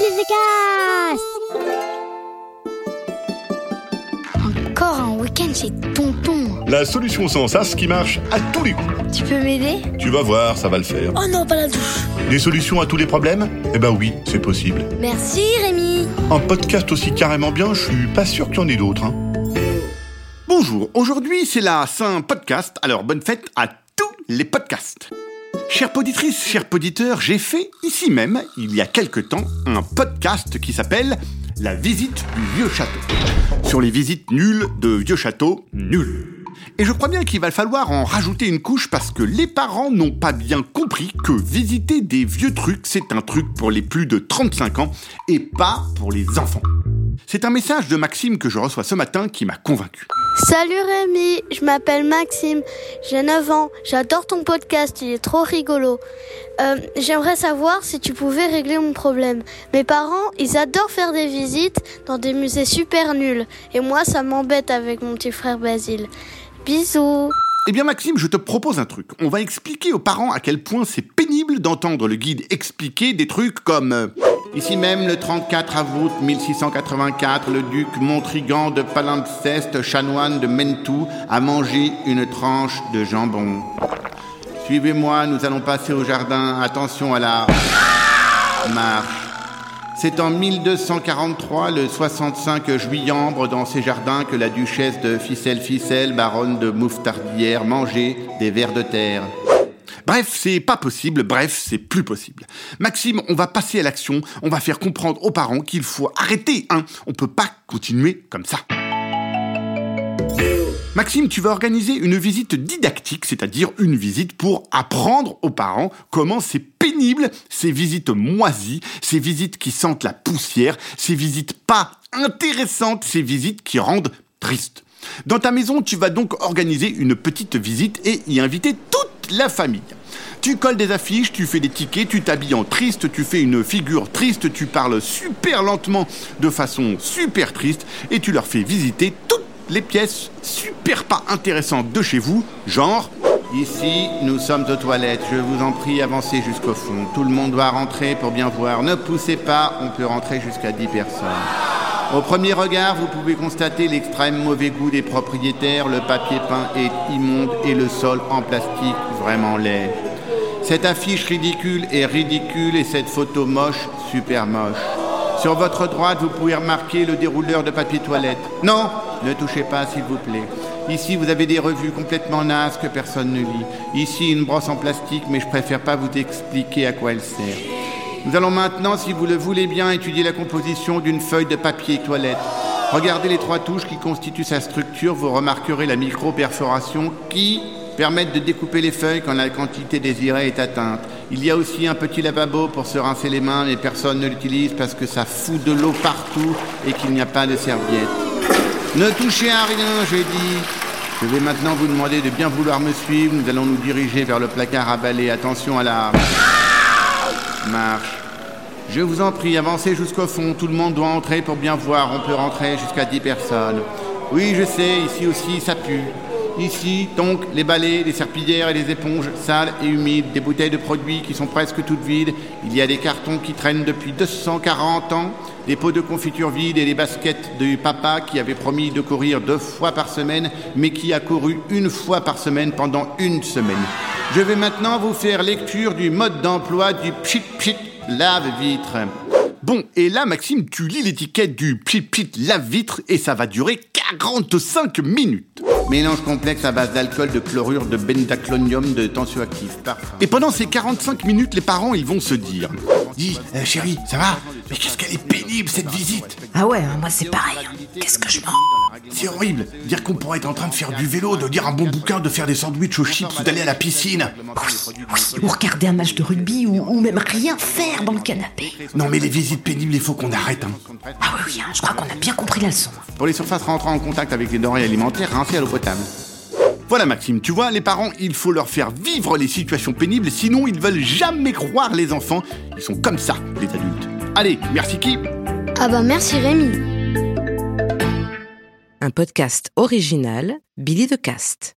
The Cast Encore un week-end chez Tonton. La solution sans sas qui marche à tous les coups. Tu peux m'aider? Tu vas voir, ça va le faire. Oh non, pas la douche. Des solutions à tous les problèmes? Eh ben oui, c'est possible. Merci Rémi. Un podcast aussi carrément bien, je suis pas sûr qu'il y en ait d'autres. Hein. Bonjour, aujourd'hui c'est la Saint Podcast, alors bonne fête à tous les podcasts. Chères poditrices, chers poditeurs, j'ai fait ici même, il y a quelque temps, un podcast qui s'appelle La visite du vieux château. Sur les visites nulles de vieux châteaux nuls. Et je crois bien qu'il va falloir en rajouter une couche parce que les parents n'ont pas bien compris que visiter des vieux trucs, c'est un truc pour les plus de 35 ans et pas pour les enfants. C'est un message de Maxime que je reçois ce matin qui m'a convaincu. Salut Rémi, je m'appelle Maxime, j'ai 9 ans, j'adore ton podcast, il est trop rigolo. Euh, J'aimerais savoir si tu pouvais régler mon problème. Mes parents, ils adorent faire des visites dans des musées super nuls. Et moi, ça m'embête avec mon petit frère Basile. Bisous Eh bien Maxime, je te propose un truc. On va expliquer aux parents à quel point c'est pénible d'entendre le guide expliquer des trucs comme... Ici même, le 34 août 1684, le duc Montrigan de Palimpseste, chanoine de Mentou, a mangé une tranche de jambon. Suivez-moi, nous allons passer au jardin. Attention à la marche. C'est en 1243, le 65 juillembre, dans ces jardins, que la duchesse de Ficelle-Ficelle, baronne de Mouftardière, mangeait des vers de terre. Bref, c'est pas possible, bref, c'est plus possible. Maxime, on va passer à l'action, on va faire comprendre aux parents qu'il faut arrêter, hein. On peut pas continuer comme ça. Maxime, tu vas organiser une visite didactique, c'est-à-dire une visite pour apprendre aux parents comment c'est pénible ces visites moisies, ces visites qui sentent la poussière, ces visites pas intéressantes, ces visites qui rendent triste. Dans ta maison, tu vas donc organiser une petite visite et y inviter toute la famille. Tu colles des affiches, tu fais des tickets, tu t'habilles en triste, tu fais une figure triste, tu parles super lentement de façon super triste et tu leur fais visiter toutes les pièces super pas intéressantes de chez vous, genre Ici, nous sommes aux toilettes. Je vous en prie, avancez jusqu'au fond. Tout le monde doit rentrer pour bien voir. Ne poussez pas, on peut rentrer jusqu'à 10 personnes. Au premier regard, vous pouvez constater l'extrême mauvais goût des propriétaires. Le papier peint est immonde et le sol en plastique vraiment laid. Cette affiche ridicule est ridicule et cette photo moche, super moche. Sur votre droite, vous pouvez remarquer le dérouleur de papier toilette. Non, ne touchez pas, s'il vous plaît. Ici, vous avez des revues complètement nazes que personne ne lit. Ici, une brosse en plastique, mais je préfère pas vous expliquer à quoi elle sert. Nous allons maintenant, si vous le voulez bien, étudier la composition d'une feuille de papier toilette. Regardez les trois touches qui constituent sa structure, vous remarquerez la micro-perforation qui permettent de découper les feuilles quand la quantité désirée est atteinte. Il y a aussi un petit lavabo pour se rincer les mains, mais personne ne l'utilise parce que ça fout de l'eau partout et qu'il n'y a pas de serviette. Ne touchez à rien, j'ai dit. Je vais maintenant vous demander de bien vouloir me suivre. Nous allons nous diriger vers le placard à balai. Attention à la marche. Je vous en prie, avancez jusqu'au fond. Tout le monde doit entrer pour bien voir. On peut rentrer jusqu'à 10 personnes. Oui, je sais, ici aussi, ça pue. Ici, donc, les balais, les serpillières et les éponges sales et humides, des bouteilles de produits qui sont presque toutes vides. Il y a des cartons qui traînent depuis 240 ans, des pots de confiture vides et des baskets de papa qui avait promis de courir deux fois par semaine, mais qui a couru une fois par semaine pendant une semaine. Je vais maintenant vous faire lecture du mode d'emploi du pchit pchit lave-vitre. Bon, et là, Maxime, tu lis l'étiquette du pchit pchit lave-vitre et ça va durer 45 minutes. Mélange complexe à base d'alcool, de chlorure, de bendaclonium, de tensioactif. Parfum. Et pendant ces 45 minutes, les parents, ils vont se dire Dis, euh, chérie, ça va? Mais qu'est-ce qu'elle est pénible cette visite Ah ouais, hein, moi c'est pareil. hein. Qu'est-ce que je mens C'est horrible. Dire qu'on pourrait être en train de faire du vélo, de lire un bon bouquin, de faire des sandwichs aux chips ou d'aller à la piscine. Ou regarder un match de rugby ou, ou même rien faire dans le canapé. Non mais les visites pénibles, il faut qu'on arrête. Hein. Ah oui, oui, hein, je crois qu'on a bien compris la leçon. Pour les surfaces rentrant en contact avec les denrées alimentaires, rincées à l'eau potable. Voilà Maxime, tu vois, les parents, il faut leur faire vivre les situations pénibles, sinon ils veulent jamais croire les enfants. Ils sont comme ça, les adultes. Allez, merci qui Ah bah merci Rémi. Un podcast original, Billy de Cast.